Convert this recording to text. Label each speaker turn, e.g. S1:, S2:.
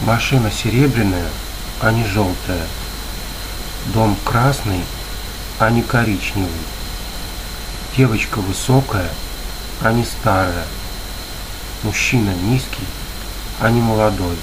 S1: Машина серебряная, а не желтая. Дом красный, а не коричневый. Девочка высокая, а не старая. Мужчина низкий, а не молодой.